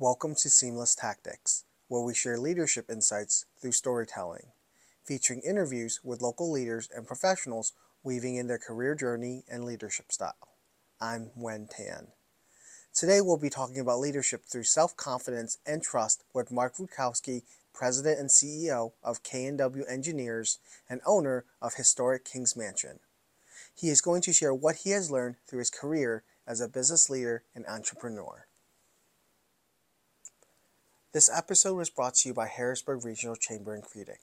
Welcome to Seamless Tactics, where we share leadership insights through storytelling, featuring interviews with local leaders and professionals weaving in their career journey and leadership style. I'm Wen Tan. Today we'll be talking about leadership through self-confidence and trust with Marc Kurowski, President and CEO of K&W Engineers and owner of historic Kings Mansion. He is going to share what he has learned through his career as a business leader and entrepreneur. This episode was brought to you by Harrisburg Regional Chamber and CREDC.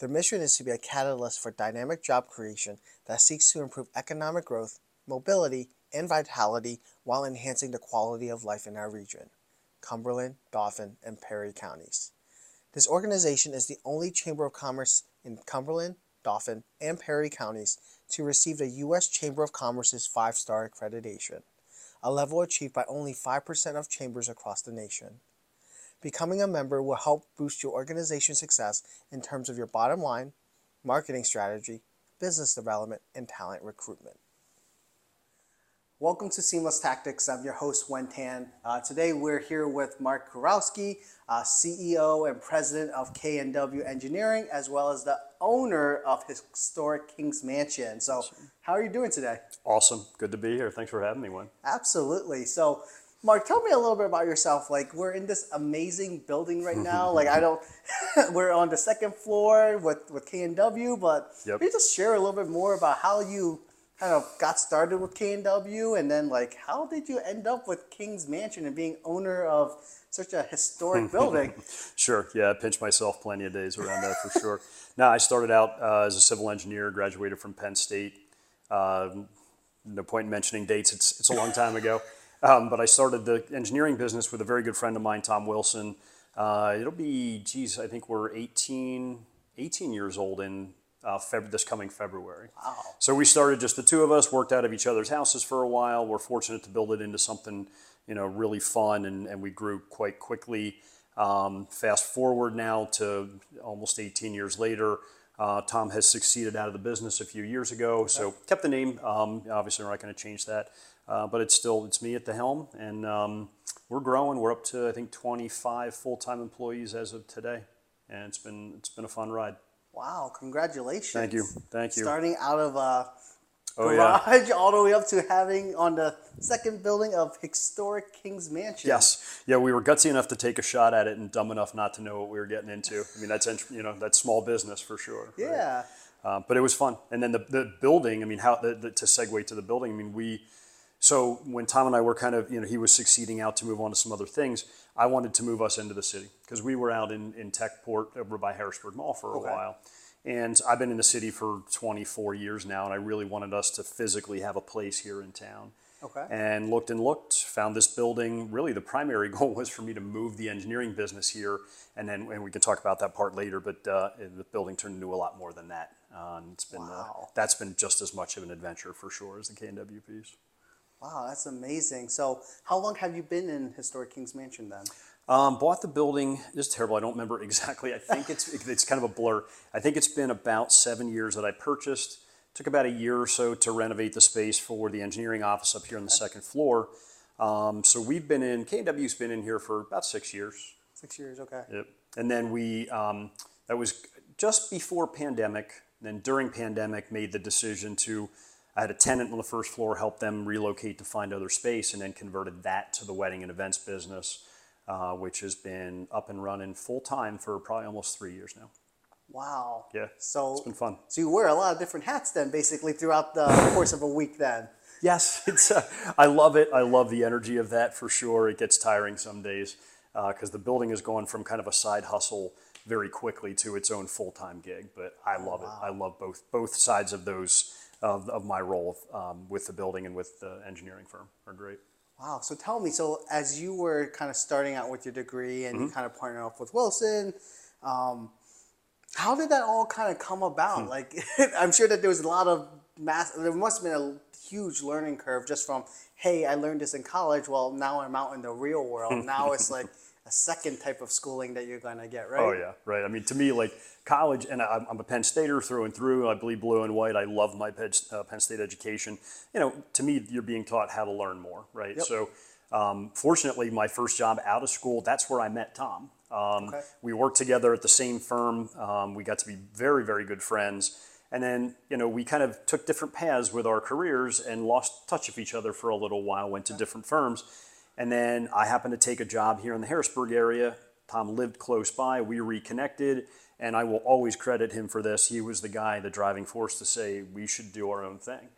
Their mission is to be a catalyst for dynamic job creation that seeks to improve economic growth, mobility, and vitality while enhancing the quality of life in our region, Cumberland, Dauphin, and Perry counties. This organization is the only Chamber of Commerce in Cumberland, Dauphin, and Perry counties to receive the U.S. Chamber of Commerce's five star accreditation, a level achieved by only 5% of chambers across the nation. Becoming a member will help boost your organization's success in terms of your bottom line, marketing strategy, business development, and talent recruitment. Welcome to Seamless Tactics. I'm your host, Wen Tan. Uh, today we're here with Marc Kurowski, uh, CEO and President of K&W Engineering, as well as the owner of historic Kings Mansion. So, how are you doing today? Awesome. Good to be here. Thanks for having me, Wen. Absolutely. So, Marc, tell me a little bit about yourself. Like, we're in this amazing building right now. like, I don't, we're on the second floor with, with K&W, but Yep. can you just share a little bit more about how you kind of got started with K&W and then, like, how did you end up with King's Mansion and being owner of such a historic building? Sure. Yeah, I pinched myself plenty of days around that for sure. Now, I started out uh, as a civil engineer, graduated from Penn State. Um no point in mentioning dates, it's, it's a long time ago. Um, but I started the engineering business with a very good friend of mine, Tom Wilson. Uh, it'll be, geez, I think we're 18, 18 years old in uh, Feb- this coming February. Wow. So we started just the two of us, worked out of each other's houses for a while. We're fortunate to build it into something, you know, really fun, and, and we grew quite quickly. Um, fast forward now to almost 18 years later. Uh, Tom has succeeded out of the business a few years ago, so kept the name. Um, obviously, we're not going to change that, but it's still it's me at the helm, and um, we're growing. We're up to I think 25 full-time employees as of today, and it's been it's been a fun ride. Wow, congratulations. Thank you, thank you. Starting out of a Oh, yeah. garage all the way up to having on the second building of historic King's Mansion. Yes. Yeah, we were gutsy enough to take a shot at it and dumb enough not to know what we were getting into. I mean, that's you know that's small business for sure. right? Yeah. Uh, but it was fun. And then the, the building. I mean, how the, the, to segue to the building. I mean, we. So when Tom and I were kind of you know he was succeeding out to move on to some other things. I wanted to move us into the city because we were out in in Techport over by Harrisburg Mall for a Okay. while. And I've been in the city for 24 years now, and I really wanted us to physically have a place here in town Okay. and looked and looked, found this building. Really, the primary goal was for me to move the engineering business here, and then and we can talk about that part later. But uh, the building turned into a lot more than that. Uh, and it's been Wow. uh, that's been just as much of an adventure for sure as the K and W piece. Wow, that's amazing. So, how long have you been in historic King's Mansion then? Um, bought the building. This is terrible. I don't remember exactly. I think it's it's kind of a blur. I think it's been about seven years that I purchased. Took about a year or so to renovate the space for the engineering office up here on the second floor. Um, so we've been in K and W's been in here for about six years. Six years. Okay. Yep. And then we, um, that was just before pandemic. Then during pandemic, made the decision to, I had a tenant on the first floor, help them relocate to find other space, and then converted that to the wedding and events business, uh, which has been up and running full time for probably almost three years now. Wow. Yeah, So it's been fun. So you wear a lot of different hats then, basically throughout the course of a week. Then. Yes, it's. Uh, I love it. I love the energy of that for sure. It gets tiring some days because the building is going from kind of a side hustle very quickly to its own full time gig. But I love it. I love both both sides of those of, of my role um, with the building and with the engineering firm are great. Wow. So tell me, so as you were kind of starting out with your degree and Mm-hmm. you kind of partnered up with Wilson, um, how did that all kind of come about? Hmm. Like, I'm sure that there was a lot of mass. There must have been a huge learning curve just from, hey, I learned this in college. Well, now I'm out in the real world. now it's like a second type of schooling that you're gonna get, right? Oh yeah, right. I mean, to me, like college, and I- I'm a Penn Stater through and through. I bleed blue and white. I love my Penn, uh, Penn State education. You know, to me, you're being taught how to learn more, right? Yep. So, Um, fortunately, my first job out of school, that's where I met Tom. Um, Okay. We worked together at the same firm. Um, we got to be very, very good friends. And then, you know, we kind of took different paths with our careers and lost touch of each other for a little while, went to different firms. And then I happened to take a job here in the Harrisburg area. Tom lived close by. We reconnected, and I will always credit him for this. He was the guy, the driving force to say we should do our own thing.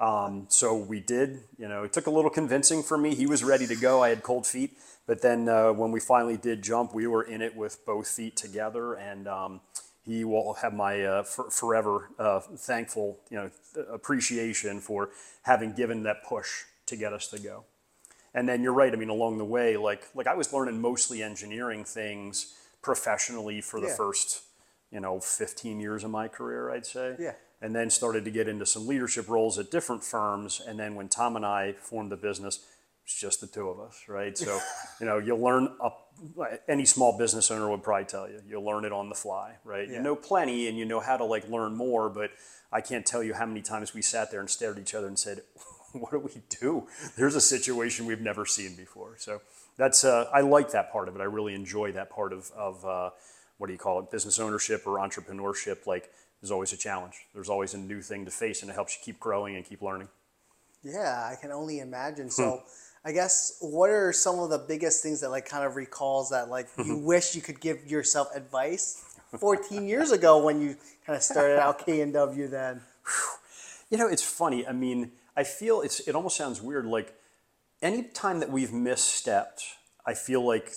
Um, so we did. You know, it took a little convincing for me. He was ready to go. I had cold feet, but then uh, when we finally did jump, we were in it with both feet together, and um, he will have my uh, for, forever uh, thankful, you know, appreciation for having given that push to get us to go. And then you're right. I mean, along the way, like like I was learning mostly engineering things professionally for the Yeah. first, you know, 15 years of my career, I'd say. Yeah. And then started to get into some leadership roles at different firms. And then when Tom and I formed the business, it's just the two of us, right? So, you know, you learn up. Any small business owner would probably tell you, you learn it on the fly, right? Yeah. You know plenty, and you know how to like learn more, but I can't tell you how many times we sat there and stared at each other and said, "What do we do?" There's a situation we've never seen before. So that's uh, I like that part of it. I really enjoy that part of of uh, what do you call it, business ownership or entrepreneurship. Like there's always a challenge. There's always a new thing to face, and it helps you keep growing and keep learning. Yeah, I can only imagine. Hmm. So, I guess what are some of the biggest things that like kind of recalls that like you wish you could give yourself advice 14 years ago when you kind of started out K and W then? You know, it's funny. I mean, I feel it's it almost sounds weird. Like any time that we've misstepped, I feel like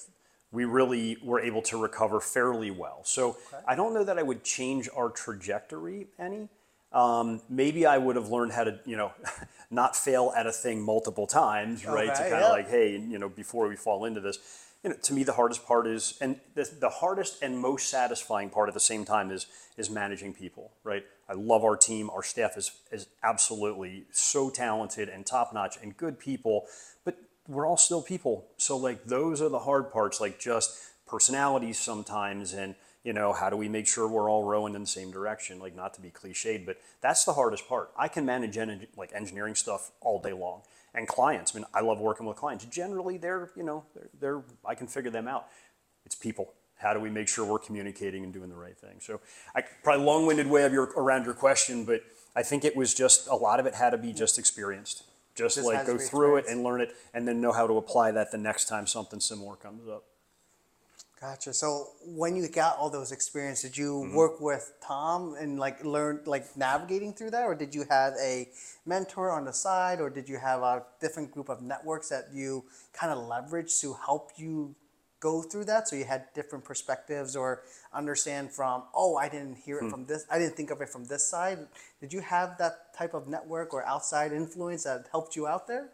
we really were able to recover fairly well. So I don't know that I would change our trajectory any. Um, maybe I would have learned how to, you know, not fail at a thing multiple times, right? to kind of yeah. like, hey, you know, before we fall into this, you know, to me the hardest part is, and the, the hardest and most satisfying part at the same time is is managing people, right? I love our team. Our staff is is absolutely so talented and top notch and good people, but we're all still people. So like those are the hard parts, like just personalities sometimes and you know how do we make sure we're all rowing in the same direction like not to be cliched but that's the hardest part i can manage en- like engineering stuff all day long and clients. I mean i love working with clients. Generally they're you know they're, they're i can figure them out. It's people. How do we make sure we're communicating and doing the right thing? So i probably long-winded way of your around your question but i think it was just a lot of it had to be just experienced. Just, Just like go through it and learn it and then know how to apply that the next time something similar comes up Gotcha. So when you got all those experiences, did you Mm-hmm. work with Tom and like learn like navigating through that, or did you have a mentor on the side, or did you have a different group of networks that you kind of leveraged to help you go through that? So you had different perspectives, or understand from oh, I didn't hear Hmm. it from this, I didn't think of it from this side. Did you have that type of network or outside influence that helped you out there?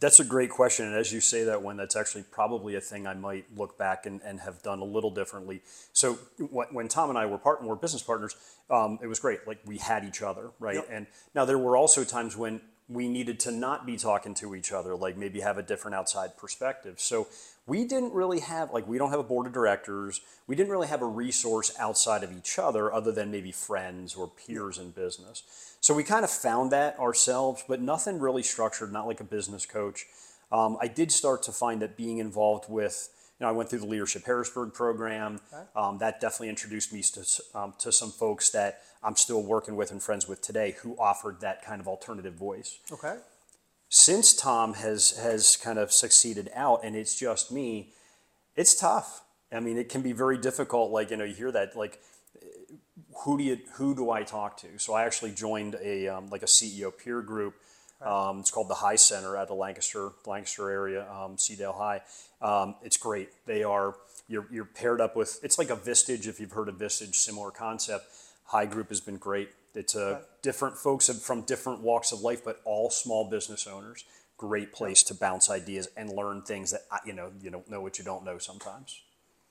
That's a great question. And as you say that one, that's actually probably a thing I might look back and, and have done a little differently. So when, when Tom and I were part, were business partners, um, it was great. Like we had each other, right? Yep. And now there were also times when we needed to not be talking to each other, like maybe have a different outside perspective. So we didn't really have, like, we don't have a board of directors. We didn't really have a resource outside of each other other than maybe friends or peers in business. So we kind of found that ourselves, but nothing really structured, not like a business coach. Um, I did start to find that being involved with, you know, I went through the Leadership Harrisburg program. Um, that definitely introduced me to, um, to some folks that I'm still working with and friends with today who offered that kind of alternative voice Okay. Since Tom has has kind of succeeded out and it's just me, it's tough. I mean, it can be very difficult. Like you know, you hear that like, who do you who do I talk to? So I actually joined a um, like a CEO peer group. Um, it's called the High Center at the Lancaster Lancaster area, um, Seadale High. Um, it's great. They are you're, you're paired up with. It's like a Vistage if you've heard of Vistage, similar concept. High Group has been great. It's a different folks from different walks of life, but all small business owners. Great place to bounce ideas and learn things that you know you don't know what you don't know sometimes.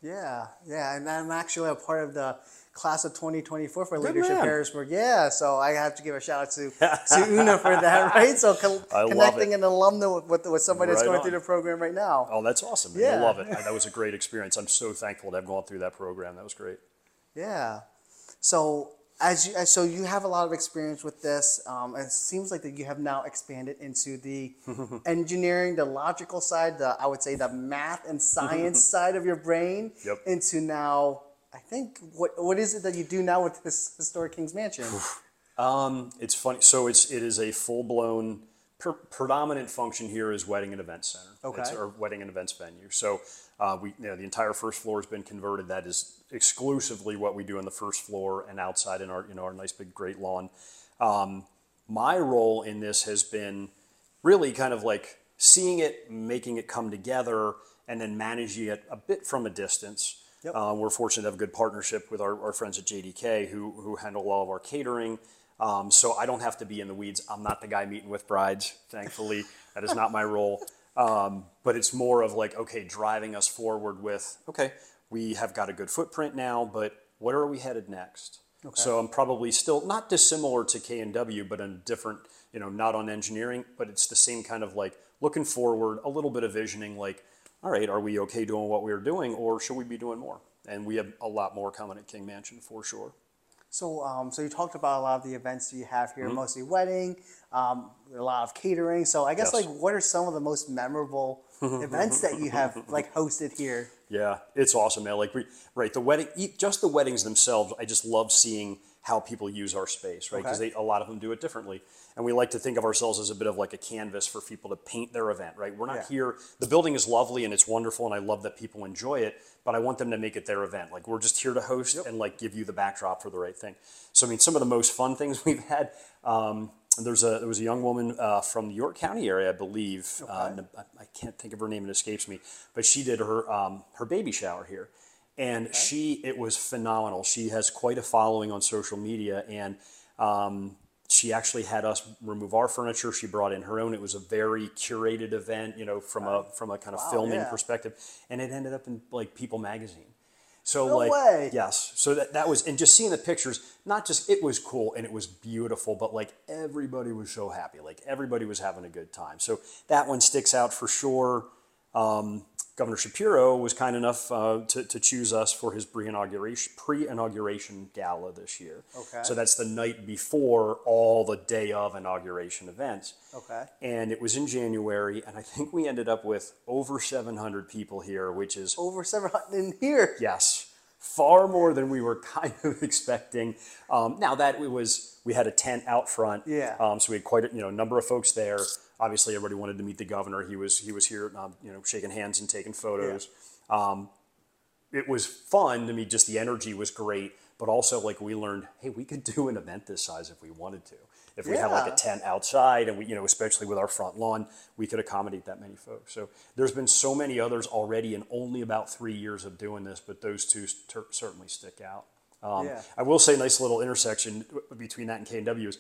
Yeah, yeah, and I'm actually a part of the class of 2024 for Leadership man. Harrisburg. Yeah, so I have to give a shout out to, to Una for that, right? So co- connecting an alumna with, with somebody that's going on. through the program right now. Oh, that's awesome! Man. Yeah. I love it. That was a great experience. I'm so thankful to have gone through that program. That was great. Yeah. So as you, as- so you have a lot of experience with this. Um, it seems like that you have now expanded into the engineering, the logical side, the I would say the math and science side of your brain. Yep. Into now, I think what what is it that you do now with this historic King's Mansion? Um, it's funny. So it's it is a full blown per, predominant function here is wedding and event center. Okay. It's our wedding and events venue. So we you know the entire first floor has been converted. That is exclusively what we do on the first floor and outside in our you know our nice big great lawn. Um, my role in this has been really kind of like seeing it, making it come together, and then managing it a bit from a distance. Yep. Uh, we're fortunate to have a good partnership with our, our friends at JDK who, who handle all of our catering. Um, so I don't have to be in the weeds. I'm not the guy meeting with brides, thankfully. that is not my role. Um, but it's more of like, okay, driving us forward with, okay, we have got a good footprint now, but where are we headed next? So I'm probably still not dissimilar to K and W, but in different, you know, not on engineering, but it's the same kind of like looking forward, a little bit of visioning, like, all right, are we okay doing what we're doing, or should we be doing more? And we have a lot more coming at King Mansion for sure. So, um, so you talked about a lot of the events you have Mm-hmm. here, mostly wedding, um, a lot of catering. So, I guess Yes. like, what are some of the most memorable events that you have like hosted here? Yeah, it's awesome, man. Like we, right, the wedding, e- just the weddings themselves. I just love seeing how people use our space, right? Because Okay. a lot of them do it differently, and we like to think of ourselves as a bit of like a canvas for people to paint their event, right? We're not Yeah. here. The building is lovely and it's wonderful, and I love that people enjoy it. But I want them to make it their event. Like we're just here to host and like give you the backdrop for the right thing. So I mean, some of the most fun things we've had. Um, there's a there was a young woman uh, from the York County area, I believe. Uh, Okay. I, I can't think of her name; it escapes me. But she did her um, her baby shower here, and she it was phenomenal. She has quite a following on social media, and um, she actually had us remove our furniture. She brought in her own. It was a very curated event, you know, from a from a kind of Wow, filming yeah. perspective, and it ended up in like People Magazine. So No like way. yes, so that that was and just seeing the pictures, not just it was cool and it was beautiful, but like everybody was so happy, like everybody was having a good time. So that one sticks out for sure. Um, Governor Shapiro was kind enough uh, to, to choose us for his pre-inauguration pre-inauguration gala this year. Okay. So that's the night before all the day of inauguration events. Okay. And it was in January, and I think we ended up with over 700 people here, which is Over 700 in here. Yes, far more than we were kind of expecting. Um, now that it was, we had a tent out front. Yeah. Um, so we had quite a you know number of folks there. Obviously, everybody wanted to meet the governor. He was he was here, um, you know, shaking hands and taking photos. Um, it was fun to me. Just the energy was great, but also like we learned, hey, we could do an event this size if we wanted to. If we had like a tent outside, and we, you know, especially with our front lawn, we could accommodate that many folks. So there's been so many others already in only about three years of doing this, but those two cer- certainly stick out. Um, Yeah. I will say, nice little intersection between that and K and W is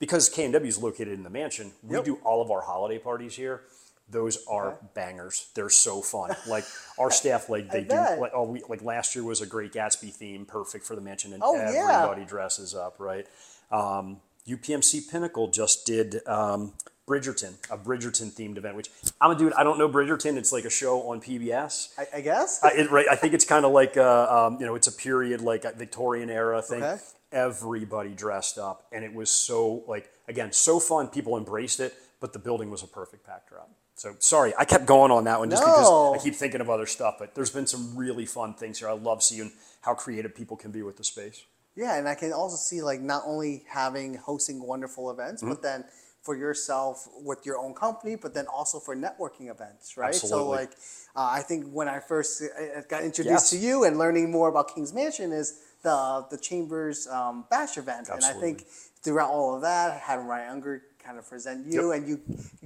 because K and W is located in the mansion. We Yep. do all of our holiday parties here. Those are bangers. They're so fun. Like our staff, like they do. Like, oh, we, like last year was a Great Gatsby theme, perfect for the mansion, and Oh, yeah. everybody dresses up, right? Um, UPMC Pinnacle just did um, Bridgerton, a Bridgerton themed event. Which I'm a dude. I don't know Bridgerton. It's like a show on PBS. I, I guess. I, it, right, I think it's kind of like uh, um, you know, it's a period like a Victorian era thing. Okay. Everybody dressed up, and it was so like again so fun. People embraced it, but the building was a perfect backdrop. So sorry, I kept going on that one just No. because I keep thinking of other stuff. But there's been some really fun things here. I love seeing how creative people can be with the space. Yeah, and I can also see like not only having hosting wonderful events, Mm-hmm. but then for yourself with your own company, but then also for networking events, right? Absolutely. So like, uh, I think when I first uh, got introduced Yes. to you and learning more about King's Mansion is the the Chambers um, Bash event, and I think throughout all of that, having Ryan Unger kind of present you Yep. and you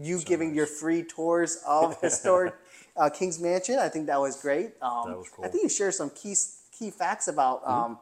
you giving your free tours of historic uh, King's Mansion, I think that was great. Um, That was cool. I think you shared some key key facts about. Mm-hmm. Um,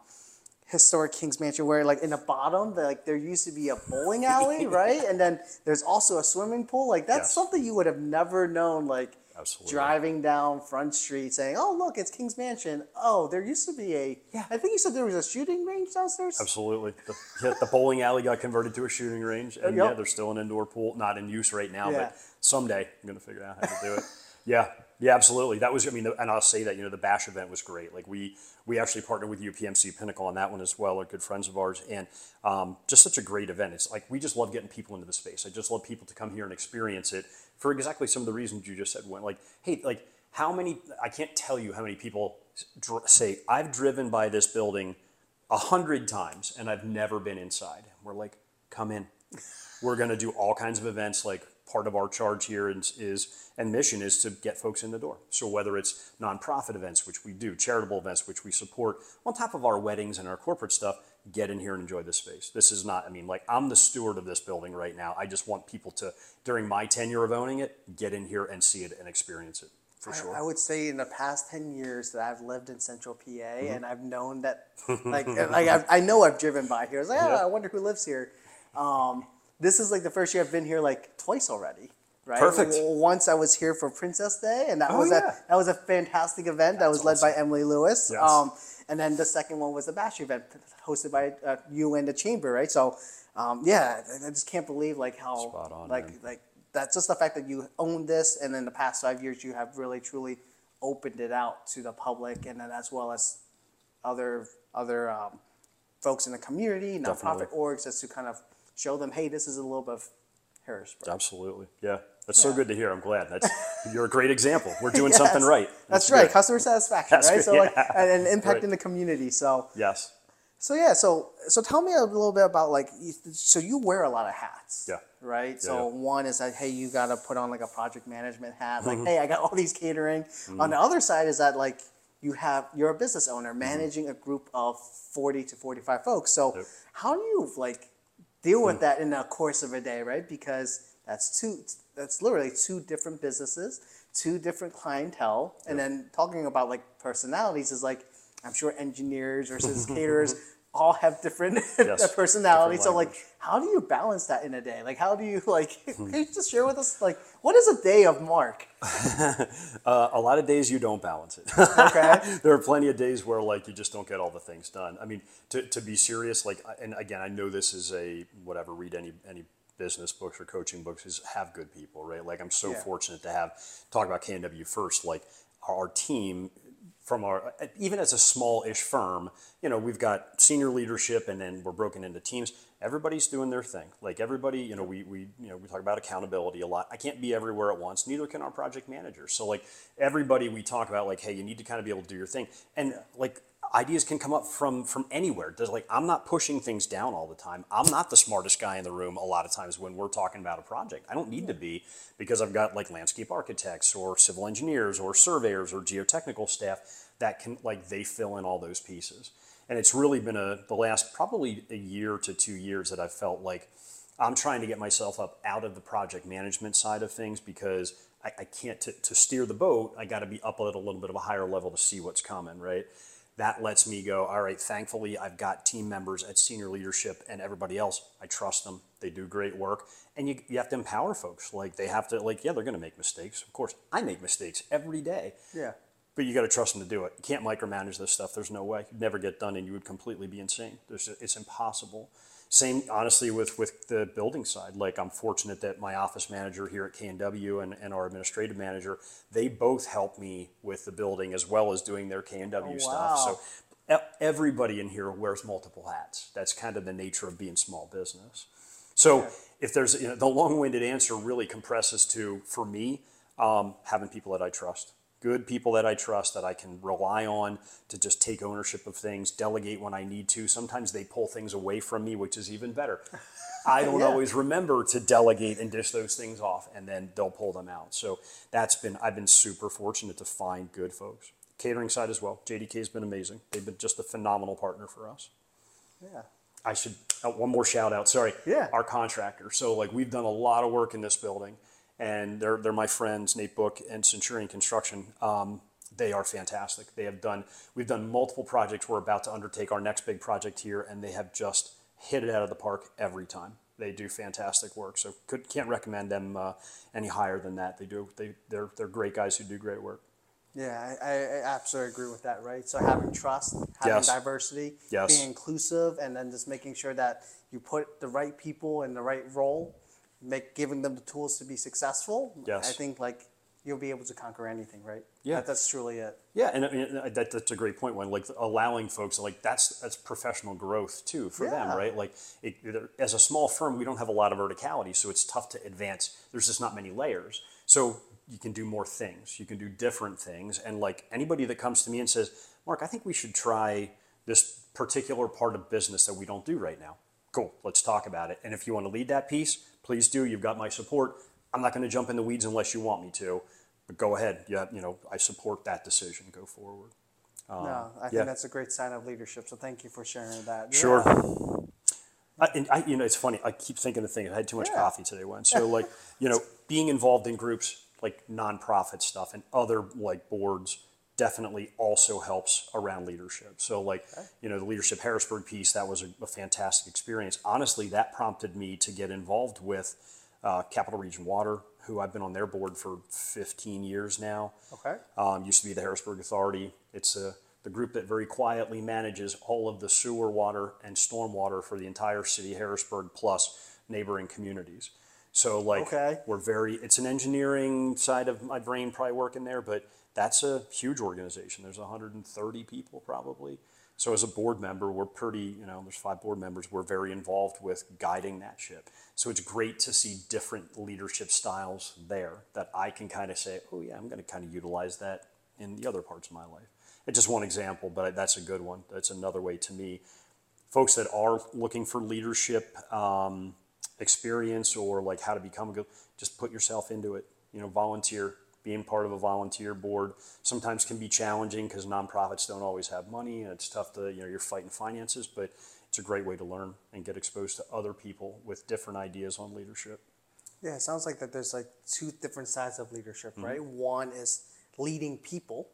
historic King's Mansion where like in the bottom the, like there used to be a bowling alley right and then there's also a swimming pool like that's Yes. something you would have never known like Absolutely. driving down Front Street saying oh look it's King's Mansion oh there used to be a Yeah. I think you said there was a shooting range downstairs Absolutely. The, yeah, the bowling alley got converted to a shooting range, and Yep. yeah, there's still an indoor pool, not in use right now, Yeah. but someday I'm going to figure out how to do it. Yeah, Yeah, absolutely. That was, I mean, and I'll say that, you know, the Bash event was great. Like we, we actually partnered with UPMC Pinnacle on that one as well. They're good friends of ours and um, just such a great event. It's like, we just love getting people into the space. I just love people to come here and experience it for exactly some of the reasons you just said. When like, hey, like how many, I can't tell you how many people dr- say, I've driven by this building a hundred times and I've never been inside. We're like, come in. We're going to do all kinds of events like part of our charge here is, is, and mission is to get folks in the door. So whether it's nonprofit events, which we do, charitable events, which we support, on top of our weddings and our corporate stuff, get in here and enjoy this space. This is not, I mean, like I'm the steward of this building right now. I just want people to, during my tenure of owning it, get in here and see it and experience it for sure. I would say in the past 10 years that I've lived in central PA Mm-hmm. and I've known that, like, like I've, I know I've driven by here. I was like, oh, Yeah. I wonder who lives here. Um, this is like the first year I've been here like twice already. Right. Perfect. Once I was here for Princess Day, and that Oh, was yeah. a that was a fantastic event that was led by Emily Lewis. Yes. Um, and then the second one was the Bash event hosted by uh, you and the Chamber, right? So, um, yeah, I- I just can't believe like how Spot on, like man. like that's just the fact that you own this, and in the past five years you have really truly opened it out to the public, and then as well as other other um, folks in the community, nonprofit Definitely. orgs, just to kind of show them, hey, this is a little bit of Harrisburg. Absolutely. Yeah. That's so Yeah. good to hear. I'm glad. That's, you're a great example. We're doing Yes. something right. That's, right, good. customer satisfaction, That's right? good, So like, yeah. and, and impact Right. in the community. So Yes. So yeah, so so tell me a little bit about like you- so you wear a lot of hats. Yeah. Right. So yeah. one is that hey, you got to put on like a project management hat. Mm-hmm. Like, hey, I got all these catering. On the other side is that like you have you're a business owner managing a group of forty to forty five folks. So Mm-hmm. Yep. how do you like deal with hmm. that in the course of a day, right? Because that's two that's literally two different businesses, two different clientele, and then talking about like personalities is like I'm sure engineers versus caterers all have different Yes, personalities. different So like, how do you balance that in a day? Like, how do you like? Can you just share with us like what is a day of Marc? Uh, a lot of days you don't balance it. Okay. there are plenty of days where like you just don't get all the things done. I mean, to, to be serious, like, and again, I know this is a whatever. Read any any business books or coaching books. Is have good people, right? Like, I'm so Yeah. fortunate to have talk about KNW first. Like, our team from our even as a small-ish firm, you know, we've got senior leadership, and then we're broken into teams. Everybody's doing their thing. Like everybody, you know, we we you know we talk about accountability a lot. I can't be everywhere at once. Neither can our project managers. So like everybody, we talk about like, hey, you need to kind of be able to do your thing, and like ideas can come up from from anywhere. Does like I'm not pushing things down all the time. I'm not the smartest guy in the room a lot of times when we're talking about a project. I don't need to be because I've got like landscape architects or civil engineers or surveyors or geotechnical staff that can like they fill in all those pieces. And it's really been a the last probably a year to two years that I've felt like I'm trying to get myself up out of the project management side of things because I, I can't to, to steer the boat. I got to be up at a little bit of a higher level to see what's coming, right? That lets me go. All right, thankfully I've got team members at senior leadership and everybody else. I trust them. They do great work, and you you have to empower folks. Like they have to like yeah they're going to make mistakes. Of course, I make mistakes every day. Yeah. But you got to trust them to do it. You can't micromanage this stuff. There's no way. You'd never get done, and you would completely be insane. There's, it's impossible. Same, honestly, with with the building side. Like I'm fortunate that my office manager here at KNW and, and our administrative manager, they both help me with the building as well as doing their KNW Oh, stuff. So everybody in here wears multiple hats. That's kind of the nature of being small business. So if there's you know, the long-winded answer really compresses to for me um, having people that I trust, good people that I trust that I can rely on to just take ownership of things, delegate when I need to. Sometimes they pull things away from me, which is even better. I don't Yeah. always remember to delegate and dish those things off, and then they'll pull them out. So that's been I've been super fortunate to find good folks. Catering side as well. JDK has been amazing. They've been just a phenomenal partner for us. Yeah. I should oh, one more shout out. Sorry. Yeah. Our contractor. So like we've done a lot of work in this building, and they're they're my friends Nate Book and Centurion Construction. Um, they are fantastic. They have done. We've done multiple projects. We're about to undertake our next big project here, and they have just hit it out of the park every time. They do fantastic work. So could, can't recommend them uh, any higher than that. They do. They they're they're great guys who do great work. Yeah, I, I absolutely agree with that, right? So having trust, having Yes. diversity, Yes. being inclusive, and then just making sure that you put the right people in the right role, make giving them the tools to be successful. Yes. I think like you'll be able to conquer anything, right? Yeah. That, that's truly it. Yeah, and I mean that, that's a great point. When like allowing folks like that's that's professional growth too for them, right? Like it, as a small firm, we don't have a lot of verticality, so it's tough to advance. There's just not many layers, so you can do more things. You can do different things, and like anybody that comes to me and says, "Marc, I think we should try this particular part of business that we don't do right now." Cool, let's talk about it. And if you want to lead that piece, please do. You've got my support. I'm not going to jump in the weeds unless you want me to. But go ahead. Yeah, you know, I support that decision. Go forward. no, um, I think yeah. that's a great sign of leadership. So thank you for sharing that. Sure. Yeah. I, and I, you know, it's funny. I keep thinking of things. I had too much Yeah. coffee today, one. So, like, you know, being involved in groups like nonprofit stuff and other like boards definitely also helps around leadership. So, like, you know, the leadership Harrisburg piece that was a, a fantastic experience. Honestly, that prompted me to get involved with uh, Capital Region Water, who I've been on their board for 15 years now. Okay. Um, used to be the Harrisburg Authority. It's a, the group that very quietly manages all of the sewer water and storm water for the entire city of Harrisburg plus neighboring communities. So like Okay. we're very it's an engineering side of my brain probably working there, but that's a huge organization. There's 130 people probably. So as a board member, we're pretty, you know, there's five board members. We're very involved with guiding that ship. So it's great to see different leadership styles there that I can kind of say, oh yeah, I'm going to kind of utilize that in the other parts of my life. It's just one example, but that's a good one. That's another way to me. Folks that are looking for leadership um, experience or like how to become a good, just put yourself into it. You know, volunteer. Being part of a volunteer board sometimes can be challenging because nonprofits don't always have money and it's tough to, you know, you're fighting finances, but it's a great way to learn and get exposed to other people with different ideas on leadership. Yeah, it sounds like that there's like two different sides of leadership, Mm-hmm. right? One is leading people,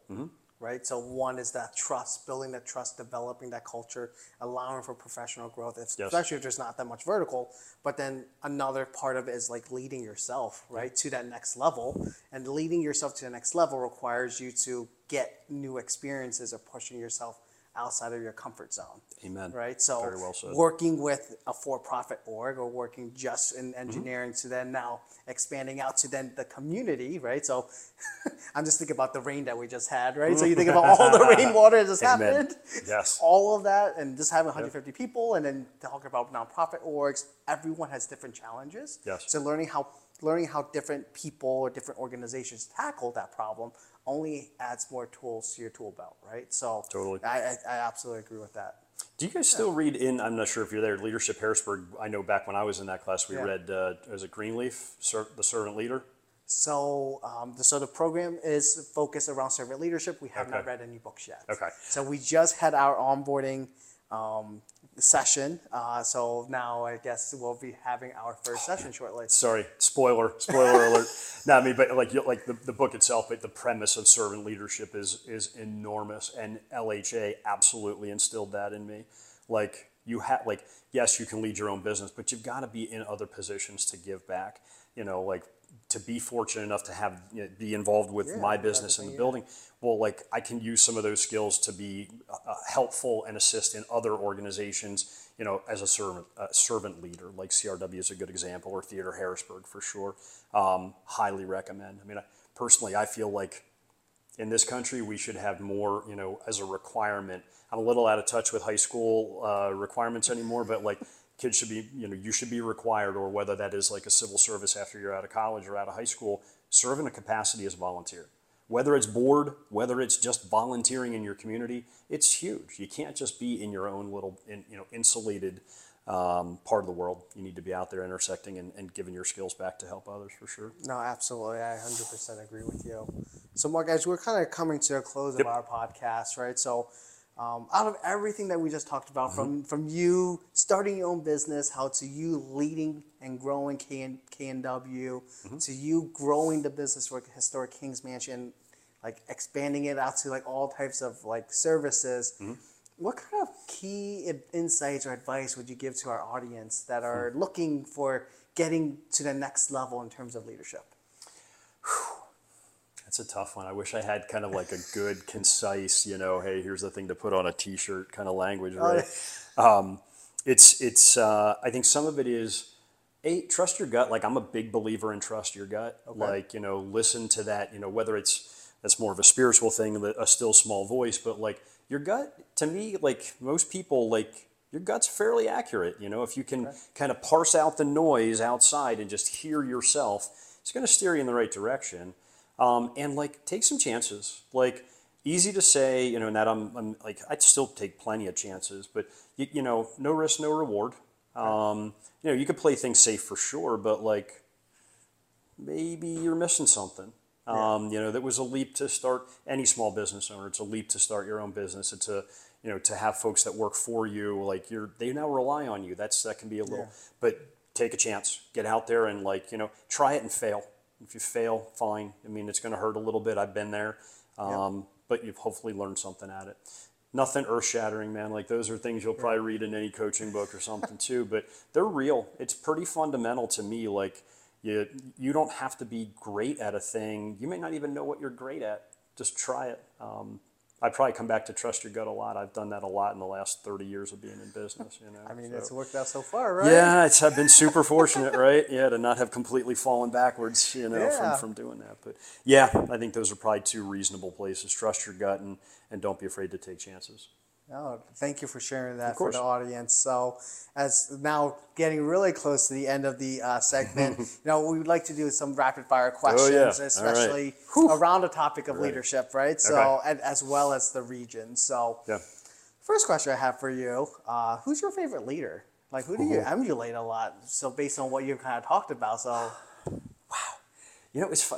right? So one is that trust, building that trust, developing that culture, allowing for professional growth, if- Yes. especially if there's not that much vertical. But then another part of it is like leading yourself, right, to that next level. And leading yourself to the next level requires you to get new experiences or pushing yourself outside of your comfort zone Amen. right? So Very well said. working with a for-profit org or working just in engineering to then now expanding out to then the community, right? So I'm just thinking about the rain that we just had, right? So you think about all the rainwater that just Amen. happened, Yes. all of that, and just having 150 people, and then talking about nonprofit orgs. Everyone has different challenges. Yes. So learning how learning how different people or different organizations tackle that problem only adds more tools to your tool belt, right? So Totally. I, I, I absolutely agree with that. Do you guys still read in? I'm not sure if you're there. Leadership Harrisburg. I know back when I was in that class, we Yeah. read. Uh, was it Greenleaf, Ser- the Servant Leader? So, um, the, so the program is focused around servant leadership. We have not read any books yet. Okay. So we just had our onboarding um, session. Uh, so now I guess we'll be having our first session shortly. Sorry, spoiler, spoiler alert. Not me, but like like the, the book itself, but the premise of servant leadership is is enormous, and LHA absolutely instilled that in me. Like you have, like yes, you can lead your own business, but you've got to be in other positions to give back. You know, like to be fortunate enough to have you know, be involved with Yeah, my business in the yeah. building. Well, like I can use some of those skills to be uh, helpful and assist in other organizations. You know, as a servant uh, servant leader, like CRW is a good example, or Theater Harrisburg for sure. Um, highly recommend. I mean, I, personally, I feel like in this country we should have more. You know, as a requirement. I'm a little out of touch with high school uh, requirements anymore, but like kids should be, you know, you should be required, or whether that is like a civil service after you're out of college or out of high school, serve in a capacity as a volunteer. Whether it's board, whether it's just volunteering in your community, it's huge. You can't just be in your own little, in, you know, insulated um, part of the world. You need to be out there intersecting and, and giving your skills back to help others for sure. No, absolutely. I 100% agree with you. So, Marc, as we're kind of coming to a close Yep. of our podcast, right? So, um, out of everything that we just talked about, from from you starting your own business, how to you leading and growing K and K and W, to you growing the business for historic Kings Mansion, like expanding it out to like all types of like services. What kind of key insights or advice would you give to our audience that are looking for getting to the next level in terms of leadership? That's a tough one. I wish I had kind of like a good, concise, you know, hey, here's the thing to put on a T-shirt kind of language, right? um, it's it's. Uh, I think some of it is eight trust your gut. Like I'm a big believer in trust your gut. Like you know, listen to that. You know, whether it's that's more of a spiritual thing, a still small voice, but like your gut to me, like most people, like your gut's fairly accurate. You know, if you can kind of parse out the noise outside and just hear yourself, it's going to steer you in the right direction. Um, and like take some chances. Like easy to say, you know, and that I'm, I'm like I'd still take plenty of chances, but you, you know, no risk, no reward. Um, you know, you could play things safe for sure, but like maybe you're missing something. Um, you know, that was a leap to start any small business owner. It's a leap to start your own business. It's a you know to have folks that work for you. Like you're they now rely on you. That's that can be a little. But take a chance. Get out there and like you know try it and fail. If you fail, fine. I mean, it's going to hurt a little bit. I've been there, um, but you've hopefully learned something at it. Nothing earth shattering, man. Like those are things you'll probably read in any coaching book or something too. But they're real. It's pretty fundamental to me. Like you, you don't have to be great at a thing. You may not even know what you're great at. Just try it. Um, I probably come back to trust your gut a lot. I've done that a lot in the last 30 years of being in business. You know. I mean, So- it's worked out so far, right? yeah, it's, I've been super fortunate, right? Yeah, to not have completely fallen backwards, you know, Yeah. from, from doing that. But yeah, I think those are probably two reasonable places. Trust your gut and, and don't be afraid to take chances. No, thank you for sharing that for the audience. So, as now getting really close to the end of the uh, segment, you know, we would like to do some rapid fire questions, Oh, right. especially around the topic of leadership, right? So, Okay. and as well as the region. So, Yeah. first question I have for you: uh, Who's your favorite leader? Like, who do you emulate a lot? So, based on what you've kind of talked about, so You know, it's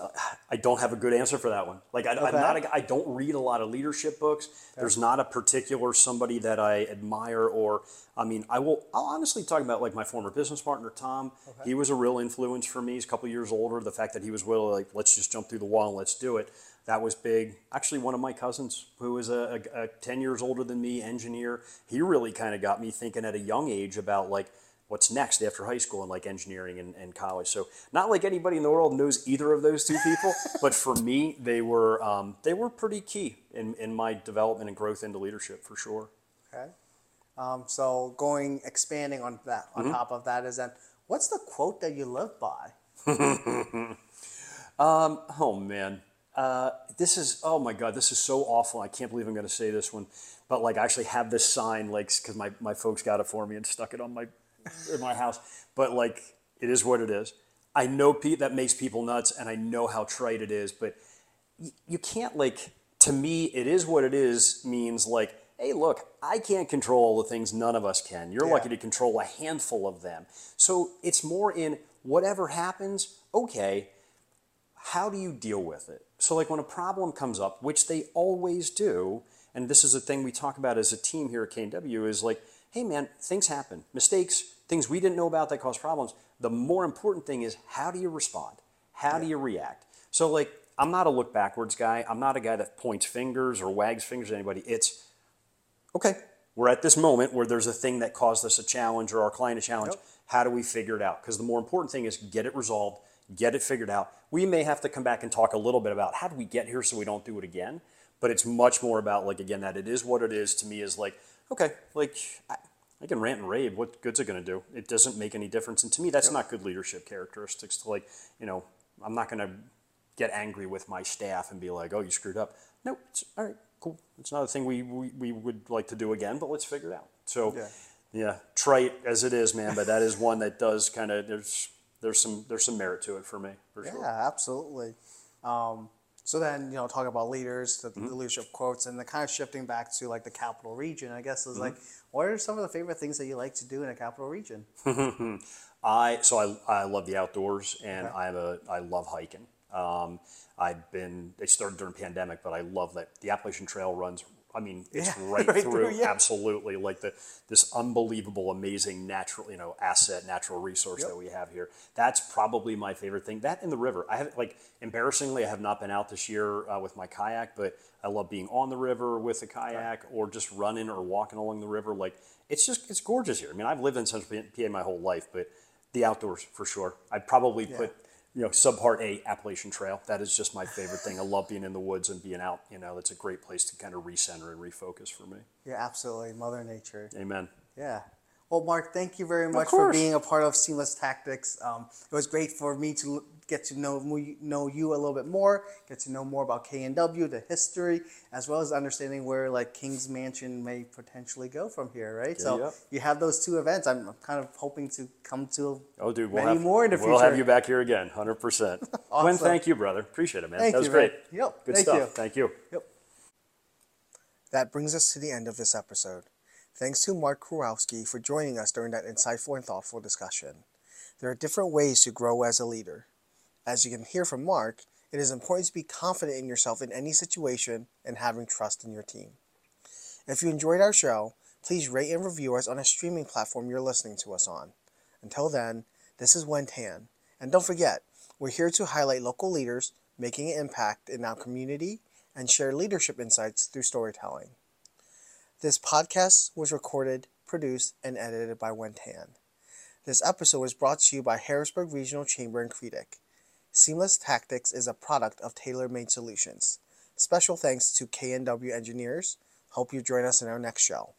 I don't have a good answer for that one. Like I, I'm not a, I don't read a lot of leadership books. There's not a particular somebody that I admire or I mean, I will I'll honestly talk about like my former business partner Tom. He was a real influence for me. He's a couple years older. The fact that he was willing like let's just jump through the wall and let's do it. That was big. Actually, one of my cousins, who is a, a, a 10 years older than me, engineer, he really kind of got me thinking at a young age about like what's next after high school and like engineering and, and college. So not like anybody in the world knows either of those two people, but for me, they were um, they were pretty key in, in my development and growth into leadership for sure. okay. Um, so, going expanding on that, on Mm-hmm. top of that, is then what's the quote that you live by? Oh man, uh, this is oh my god, this is so awful. I can't believe I'm going to say this one, but like I actually have this sign like because my, my folks got it for me and stuck it on my in my house. But like it is what it is. I know pe- that makes people nuts, and I know how trite it is, but y- you can't like to me it is what it is means like hey look i can't control all the things none of us can you're Yeah. lucky to control a handful of them so it's more in whatever happens okay how do you deal with it? So, like when a problem comes up, which they always do, and this is a thing we talk about as a team here at KW, is like, hey man, things happen, mistakes, things we didn't know about that cause problems. The more important thing is how do you respond? How do you react? So, like, I'm not a look backwards guy. I'm not a guy that points fingers or wags fingers at anybody. It's okay, we're at this moment where there's a thing that caused us a challenge or our client a challenge. How do we figure it out? Because the more important thing is get it resolved, get it figured out. We may have to come back and talk a little bit about how do we get here so we don't do it again. But it's much more about like again that it is what it is to me is like okay like I, I can rant and rave. What good's it going to do? It doesn't make any difference. And to me, that's not good leadership characteristics. To like you know, I'm not going to get angry with my staff and be like, oh, you screwed up. No, it's all right, cool. It's not a thing we, we, we would like to do again, but let's figure it out. So, Yeah. yeah, trite as it is, man, but that is one that does kind of there's there's some there's some merit to it for me for sure. Yeah, absolutely. Um, so then, you know, talking about leaders, the, Mm-hmm. the leadership quotes, and the kind of shifting back to like the capital region, I guess is Mm-hmm. like, what are some of the favorite things that you like to do in a capital region? I so I, I love the outdoors and I'm a I love hiking. Um, I've been it started during pandemic, but I love that the Appalachian Trail runs. I mean, it's Yeah, right, right through. through, yeah. Absolutely, like the this unbelievable, amazing natural you know asset, natural resource Yep. that we have here. That's probably my favorite thing. That in the river. I have like embarrassingly, I have not been out this year uh, with my kayak, but I love being on the river with a kayak or just running or walking along the river. Like it's just it's gorgeous here. I mean, I've lived in Central PA my whole life, but the outdoors for sure. I'd probably put you know subpart A Appalachian Trail. That is just my favorite thing. I love being in the woods and being out. You know, it's a great place to kind of recenter and refocus for me. Yeah, absolutely. Mother Nature. Amen. Yeah. Well, Marc, thank you very much for being a part of Seamless Tactics. Um, it was great for me to get to know know you a little bit more, get to know more about KNW, the history, as well as understanding where like King's Mansion may potentially go from here, right? so you have those two events. I'm kind of hoping to come to Oh, dude, we'll many have more in the We'll future. have you back here again, hundred percent. Wen, Awesome. thank you, brother. Appreciate it, man. Thank that was you, man. great. Yep, Good thank stuff. you. Thank you. Yep. That brings us to the end of this episode. Thanks to Marc Kurowski for joining us during that insightful and thoughtful discussion. There are different ways to grow as a leader. As you can hear from Marc, it is important to be confident in yourself in any situation and having trust in your team. If you enjoyed our show, please rate and review us on a streaming platform you're listening to us on. Until then, this is Wen Tan. And don't forget, we're here to highlight local leaders making an impact in our community and share leadership insights through storytelling. This podcast was recorded, produced, and edited by Wen Tan. This episode was brought to you by Harrisburg Regional Chamber and CREDC. Seamless Tactics is a product of tailor-made Solutions. Special thanks to K&W Engineers. Hope you join us in our next show.